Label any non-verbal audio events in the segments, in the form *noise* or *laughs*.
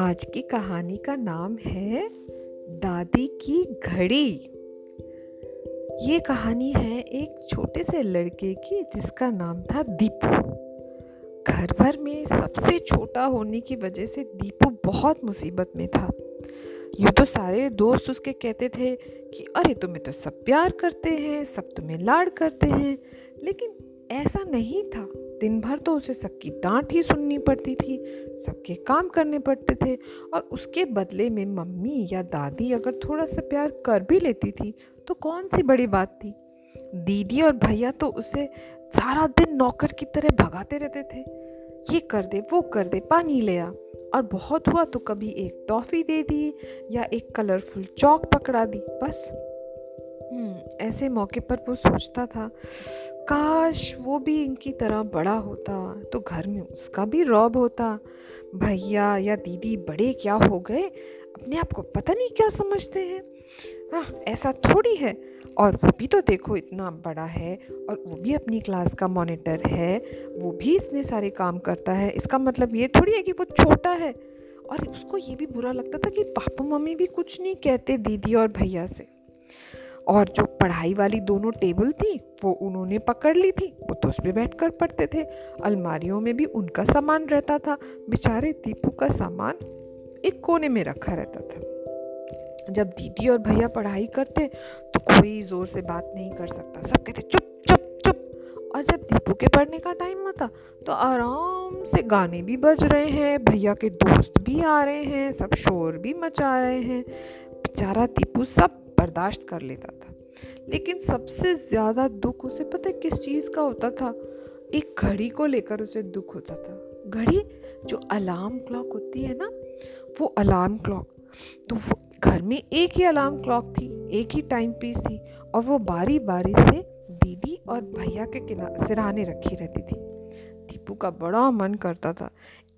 आज की कहानी का नाम है दादी की घड़ी। ये कहानी है एक छोटे से लड़के की जिसका नाम था दीपू। घर भर में सबसे छोटा होने की वजह से दीपू बहुत मुसीबत में था। यूँ तो सारे दोस्त उसके कहते थे कि, अरे, तुम्हें तो सब प्यार करते हैं, सब तुम्हें लाड करते हैं। लेकिन ऐसा नहीं था। दिन भर तो उसे सबकी डांट ही सुननी पड़ती थी, सबके काम करने पड़ते थे और उसके बदले में मम्मी या दादी अगर थोड़ा सा प्यार कर भी लेती थी तो कौन सी बड़ी बात थी? दीदी और भैया तो उसे सारा दिन नौकर की तरह भगाते रहते थे। ये कर दे, वो कर दे, पानी ले आ। और बहुत हुआ तो कभी एक टॉफ़ी दे दी या एक कलरफुल चौक पकड़ा दी, बस। ऐसे मौके पर वो सोचता था, काश वो भी इनकी तरह बड़ा होता तो घर में उसका भी रौब होता। भैया या दीदी बड़े क्या हो गए? अपने आप को पता नहीं क्या समझते हैं। हाँ ऐसा थोड़ी है। और वो भी तो देखो इतना बड़ा है, और वो भी अपनी क्लास का मॉनिटर है। वो भी इतने सारे काम करता है। इसका मतलब ये थोड़ी है कि वो छोटा है। और उसको ये भी बुरा लगता था कि पापा मम्मी भी कुछ नहीं कहते दीदी और भैया से। और जो पढ़ाई वाली दोनों टेबल थी, वो उन्होंने पकड़ ली थी। वो तो उस पर बैठ कर पढ़ते थे। अलमारियों में भी उनका सामान रहता था। बेचारे दीपू का सामान एक कोने में रखा रहता था। जब दीदी और भैया पढ़ाई करते तो कोई ज़ोर से बात नहीं कर सकता। सब कहते, चुप चुप चुप। और जब दीपू के पढ़ने का टाइम आता तो आराम से गाने भी बज रहे हैं। भैया के दोस्त भी आ रहे हैं। सब शोर भी मचा रहे हैं। बेचारा दीपू सब बर्दाश्त कर लेता था। लेकिन सबसे ज़्यादा दुख उसे, पता है किस चीज़ का होता था? एक घड़ी को लेकर उसे दुख होता था। घड़ी, जो अलार्म क्लॉक होती है ना, वो अलार्म क्लॉक। तो घर में एक ही अलार्म क्लॉक थी, एक ही टाइम पीस थी, और वो बारी बारी से दीदी और भैया के किनारे सिराने रखी रहती थी। दीपू का बड़ा मन करता था।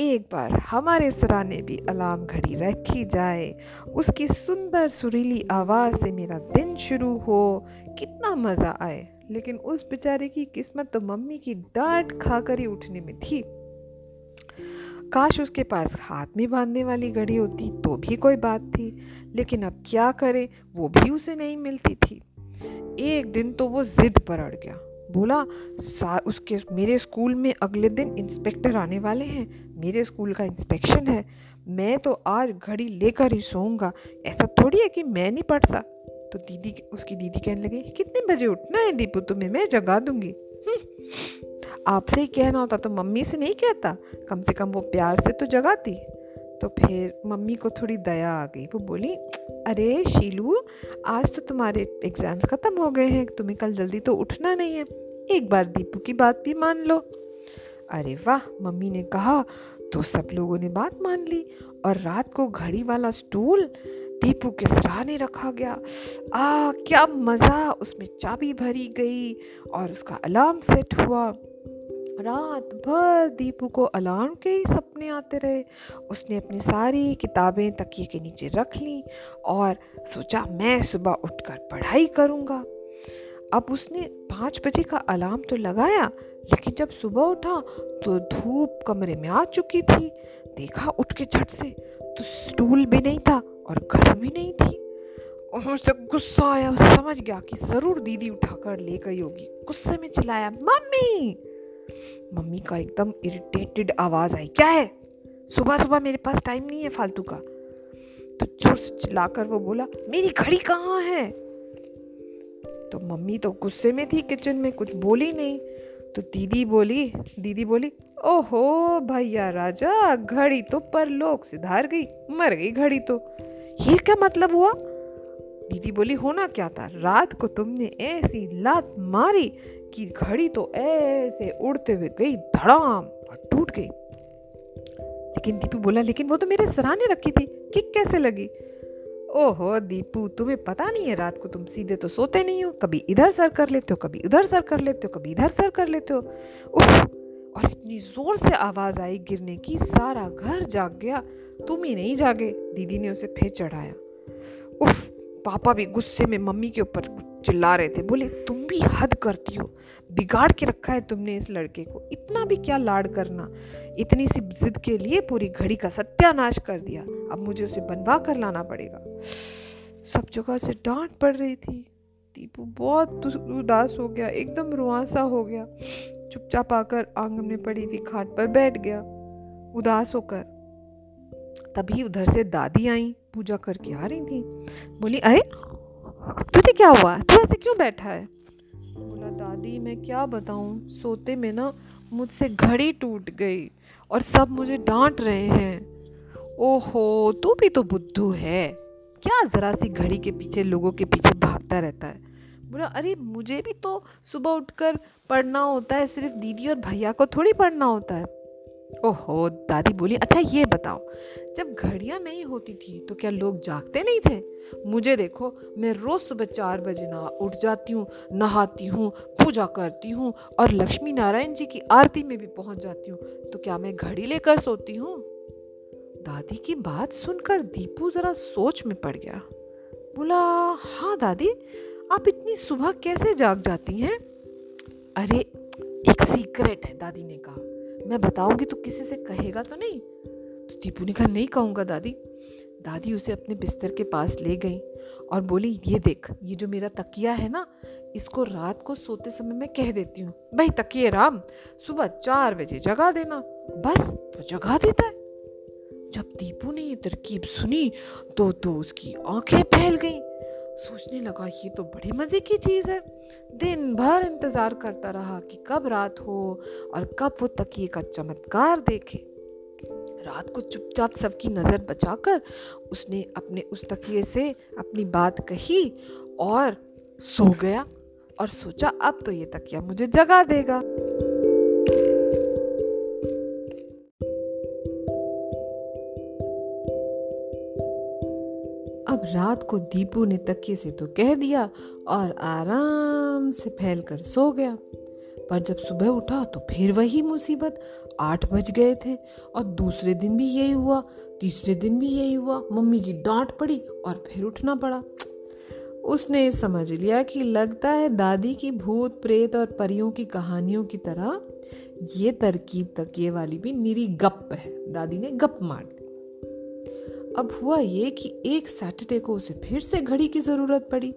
एक बार हमारे सराने भी अलार्म घड़ी रखी जाए। उसकी सुंदर सुरीली आवाज़ से मेरा दिन शुरू हो। कितना मज़ा आए। लेकिन उस बेचारे की किस्मत तो मम्मी की डांट खाकर ही उठने में थी। काश उसके पास हाथ में बांधने वाली घड़ी होती तो भी कोई बात थी। लेकिन अब क्या करे, वो भी उसे नहीं मिलती थी। एक दिन तो वो जिद पर अड़ गया। बोला उसके, मेरे स्कूल में अगले दिन इंस्पेक्टर आने वाले हैं। मेरे स्कूल का इंस्पेक्शन है। मैं तो आज घड़ी लेकर ही सोऊँगा। ऐसा थोड़ी है कि मैं नहीं पढ़ सा। तो दीदी उसकी दीदी कहने लगी, कितने बजे उठना है दीपू? तुम्हें मैं जगा दूँगी। *laughs* आपसे ही कहना होता तो मम्मी से नहीं कहता। कम से कम वो प्यार से तो जगाती। तो फिर मम्मी को थोड़ी दया आ गई। वो बोली, अरे शीलू, आज तो तुम्हारे एग्ज़ाम्स ख़त्म हो गए हैं, तुम्हें कल जल्दी तो उठना नहीं है। एक बार दीपू की बात भी मान लो। अरे वाह, मम्मी ने कहा तो सब लोगों ने बात मान ली और रात को घड़ी वाला स्टूल दीपू के सराहने रखा गया। आ क्या मज़ा! उसमें चाबी भरी गई और उसका अलार्म सेट हुआ। रात भर दीपू को अलार्म के ही सपने आते रहे। उसने अपनी सारी किताबें तकिए के नीचे रख ली और सोचा, मैं सुबह उठकर पढ़ाई करूँगा। अब उसने पाँच बजे का अलार्म तो लगाया, लेकिन जब सुबह उठा तो धूप कमरे में आ चुकी थी। देखा उठ के झट से तो स्टूल भी नहीं था और घड़ी भी नहीं थी। और उसे गुस्सा आया समझ गया कि ज़रूर दीदी उठाकर ले गई होगी। गुस्से में चिल्लाया, मम्मी! मम्मी का एकदम इरिटेटेड आवाज़ आई, क्या है? सुबह सुबह मेरे पास टाइम नहीं है फालतू का। तो ज़ोर से चिल्लाकर वो बोला, मेरी घड़ी कहाँ है? तो मम्मी तो गुस्से में थी किचन में, कुछ बोली नहीं। तो दीदी बोली दीदी बोली, ओहो भैया राजा, घड़ी तो परलोक से धार गई, मर गई घड़ी तो। ये क्या मतलब हुआ? दीदी बोली, होना क्या था? रात को तुमने ऐसी लात मारी कि घड़ी तो ऐसे उड़ते हुए गई, धड़ाम और टूट गई। लेकिन दीपू बोला, लेकिन वो तो मेरे सराहने रखी थी किक कैसे लगी? ओहो, दीपू, तुम्हें पता नहीं है, रात को तुम सीधे तो सोते नहीं हो, कभी इधर सर कर लेते हो, कभी उधर सर कर लेते हो, कभी इधर सर कर लेते हो। उफ, और इतनी ज़ोर से आवाज़ आई गिरने की, सारा घर जाग गया, तुम ही नहीं जागे, दीदी ने उसे फिर चढ़ाया। उफ, पापा भी गुस्से में मम्मी के ऊपर चिल्ला रहे थे, बोले, तुम भी हद करती हो। बिगाड़ के रखा है तुमने इस लड़के को। इतना भी क्या लाड करना। इतनी सी जिद के लिए पूरी घड़ी का सत्यानाश कर दिया। अब मुझे उसे बनवा कर लाना पड़ेगा। सब जगह से डांट पड़ रही थी। दीपू बहुत उदास हो गया, एकदम रुआसा हो गया। चुपचाप आकर आँगन में पड़ी हुई खाट पर बैठ गया। उदास होकर तभी उधर से दादी आई। पूजा करके आ रही थी। बोली, अरे तुझे क्या हुआ? तू ऐसे क्यों बैठा है? बोला, दादी, मैं क्या बताऊँ? सोते में ना मुझसे घड़ी टूट गई और सब मुझे डांट रहे हैं। ओहो, तू भी तो बुद्धू है। क्या ज़रा सी घड़ी के पीछे, लोगों के पीछे भागता रहता है? बोला, अरे, मुझे भी तो सुबह उठकर पढ़ना होता है, सिर्फ़ दीदी और भैया को थोड़ी पढ़ना होता है। ओहो, दादी बोली अच्छा ये बताओ, जब घड़ियाँ नहीं होती थी तो क्या लोग जागते नहीं थे? मुझे देखो, मैं रोज़ सुबह चार बजे ना उठ जाती हूँ, नहाती हूँ, पूजा करती हूँ और लक्ष्मी नारायण जी की आरती में भी पहुँच जाती हूँ। तो क्या मैं घड़ी लेकर सोती हूँ? दादी की बात सुनकर दीपू ज़रा सोच में पड़ गया। बोला हाँ दादी, आप इतनी सुबह कैसे जाग जाती हैं? अरे, एक सीक्रेट है, दादी ने कहा। मैं बताऊँगी तो किसी से कहेगा तो नहीं? तो दीपू ने कहा, नहीं कहूँगा दादी। दादी उसे अपने बिस्तर के पास ले गई और बोली, ये देख, ये जो मेरा तकिया है ना, इसको रात को सोते समय मैं कह देती हूँ। भाई, तकिए राम, सुबह चार बजे जगा देना, बस तो जगा देता है। जब दीपू ने ये तरकीब सुनी तो तो उसकी आँखें फैल गईं। सोचने लगा, ये तो बड़े मज़े की चीज़ है। दिन भर इंतज़ार करता रहा कि कब रात हो और कब वो तकिए का चमत्कार देखे। रात को चुपचाप सबकी नज़र बचाकर उसने अपने उस तकिए से अपनी बात कही और सो गया और सोचा, अब तो ये तकिया मुझे जगा देगा। अब रात को दीपू ने तकिए से तो कह दिया और आराम से फैल कर सो गया। पर जब सुबह उठा तो फिर वही मुसीबत। आठ बज गए थे और दूसरे दिन भी यही हुआ, तीसरे दिन भी यही हुआ। मम्मी की डांट पड़ी और फिर उठना पड़ा। उसने समझ लिया कि लगता है दादी की भूत प्रेत और परियों की कहानियों की तरह ये तरकीब तकिए वाली भी निरी गप है। दादी ने गप मार दी। अब हुआ ये कि एक सैटरडे को उसे फिर से घड़ी की ज़रूरत पड़ी,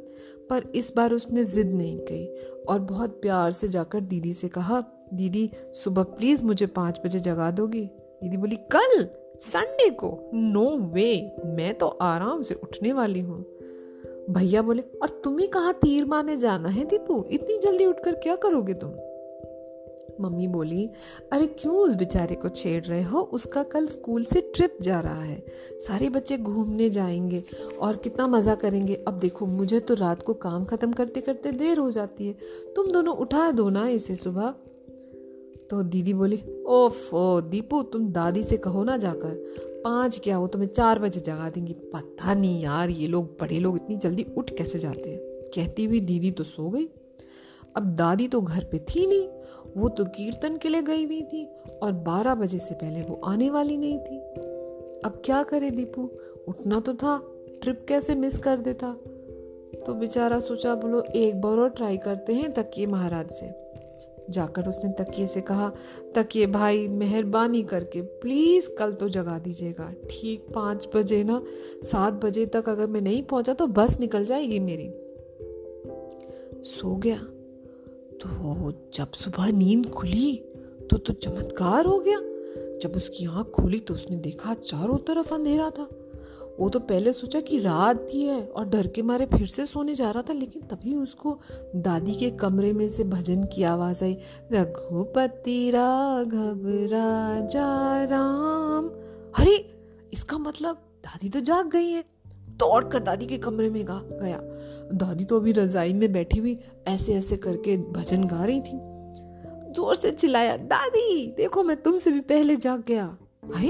पर इस बार उसने जिद नहीं की और बहुत प्यार से जाकर दीदी से कहा, दीदी, सुबह प्लीज़ मुझे पाँच बजे जगा दोगी। दीदी बोली, कल? संडे को? नो वे मैं तो आराम से उठने वाली हूँ। भैया बोले, और तुम्हें कहाँ तीर मारने जाना है दीपू? इतनी जल्दी उठकर क्या करोगे तुम? मम्मी बोली, अरे क्यों उस बेचारे को छेड़ रहे हो? उसका कल स्कूल से ट्रिप जा रहा है। सारे बच्चे घूमने जाएँगे और कितना मज़ा करेंगे। अब देखो, मुझे तो रात को काम ख़त्म करते करते देर हो जाती है। तुम दोनों उठा दो ना इसे सुबह। तो दीदी बोली, ओफ, ओ, दीपू, तुम दादी से कहो ना जाकर। पाँच क्या हो तुम्हें चार बजे जगा देंगी। पता नहीं यार, ये लोग, बड़े लोग इतनी जल्दी उठ कैसे जाते हैं? कहती हुई दीदी तो सो गई। अब दादी तो घर पे थी नहीं। वो तो कीर्तन के लिए गई हुई थी और बारह बजे से पहले वो आने वाली नहीं थी। अब क्या करे दीपू? उठना तो था ट्रिप कैसे मिस कर देता? तो बेचारा सोचा, बोलो, एक बार और ट्राई करते हैं तकिए महाराज से। जाकर उसने तकिए से कहा, तकिए भाई, मेहरबानी करके प्लीज़ कल तो जगा दीजिएगा। ठीक पाँच बजे ना, सात बजे तक अगर मैं नहीं पहुँचा तो बस निकल जाएगी मेरी। सो गया। तो जब सुबह नींद खुली तो तो चमत्कार हो गया। जब उसकी आँख खोली तो उसने देखा चारों तरफ़ अंधेरा था। वो तो पहले सोचा कि रात ही है और डर के मारे फिर से सोने जा रहा था, लेकिन तभी उसको दादी के कमरे में से भजन की आवाज़ आई, रघुपति राघव राजा राम। अरे, इसका मतलब दादी तो जाग गई है। दौड़ कर दादी के कमरे में गया। दादी तो अभी रजाई में बैठी हुई ऐसे ऐसे करके भजन गा रही थी। ज़ोर से चिल्लाया, दादी, देखो मैं तुमसे भी पहले जाग गया। भाई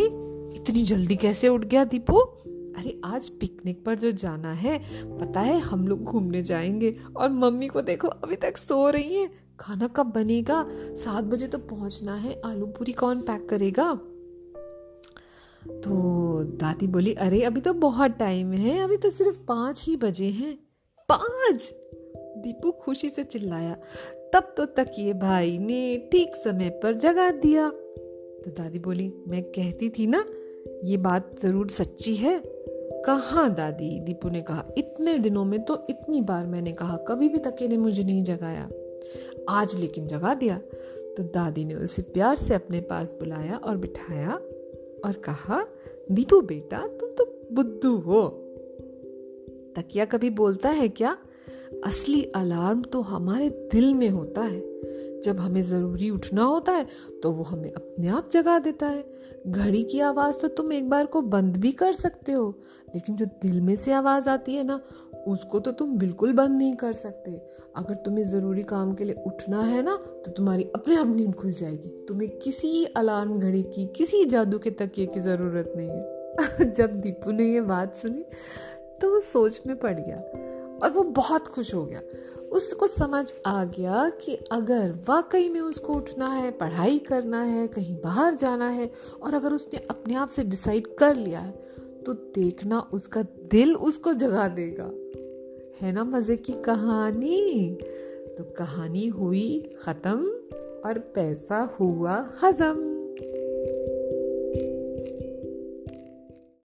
इतनी जल्दी कैसे उठ गया दीपू? अरे, आज पिकनिक पर जो जाना है, पता है हम लोग घूमने जाएँगे और मम्मी को देखो, अभी तक सो रही है। खाना कब बनेगा? सात बजे तो पहुँचना है। आलू पूरी कौन पैक करेगा? तो दादी बोली, अरे, अभी तो बहुत टाइम है, अभी तो सिर्फ़ पाँच ही बजे हैं। पाँच दीपू खुशी से चिल्लाया, तब तो तकिए भाई ने ठीक समय पर जगा दिया। तो दादी बोली, मैं कहती थी ना, ये बात ज़रूर सच्ची है। कहा दादी? दीपू ने कहा, इतने दिनों में तो इतनी बार मैंने कहा, कभी भी तके ने मुझे नहीं जगाया। आज लेकिन जगा दिया। तो दादी ने उसे प्यार से अपने पास बुलाया और बिठाया और कहा, दीपू बेटा, तुम तो बुद्धू हो। तकिया कभी बोलता है क्या? असली अलार्म तो हमारे दिल में होता है। जब हमें ज़रूरी उठना होता है तो वो हमें अपने आप जगा देता है। घड़ी की आवाज़ तो तुम एक बार को बंद भी कर सकते हो, लेकिन जो दिल में से आवाज़ आती है ना, उसको तो तुम बिल्कुल बंद नहीं कर सकते। अगर तुम्हें ज़रूरी काम के लिए उठना है ना तो तुम्हारी अपने आप नींद खुल जाएगी। तुम्हें किसी अलार्म घड़ी की, किसी जादू के तकिए की ज़रूरत नहीं है। *laughs* जब दीपू ने ये बात सुनी तो वो सोच में पड़ गया और वो बहुत खुश हो गया। उसको समझ आ गया कि अगर वाकई में उसको उठना है, पढ़ाई करना है, कहीं बाहर जाना है और अगर उसने अपने आप से डिसाइड कर लिया है तो देखना उसका दिल उसको जगा देगा। है ना मज़े की कहानी? तो कहानी हुई ख़त्म और पैसा हुआ हजम।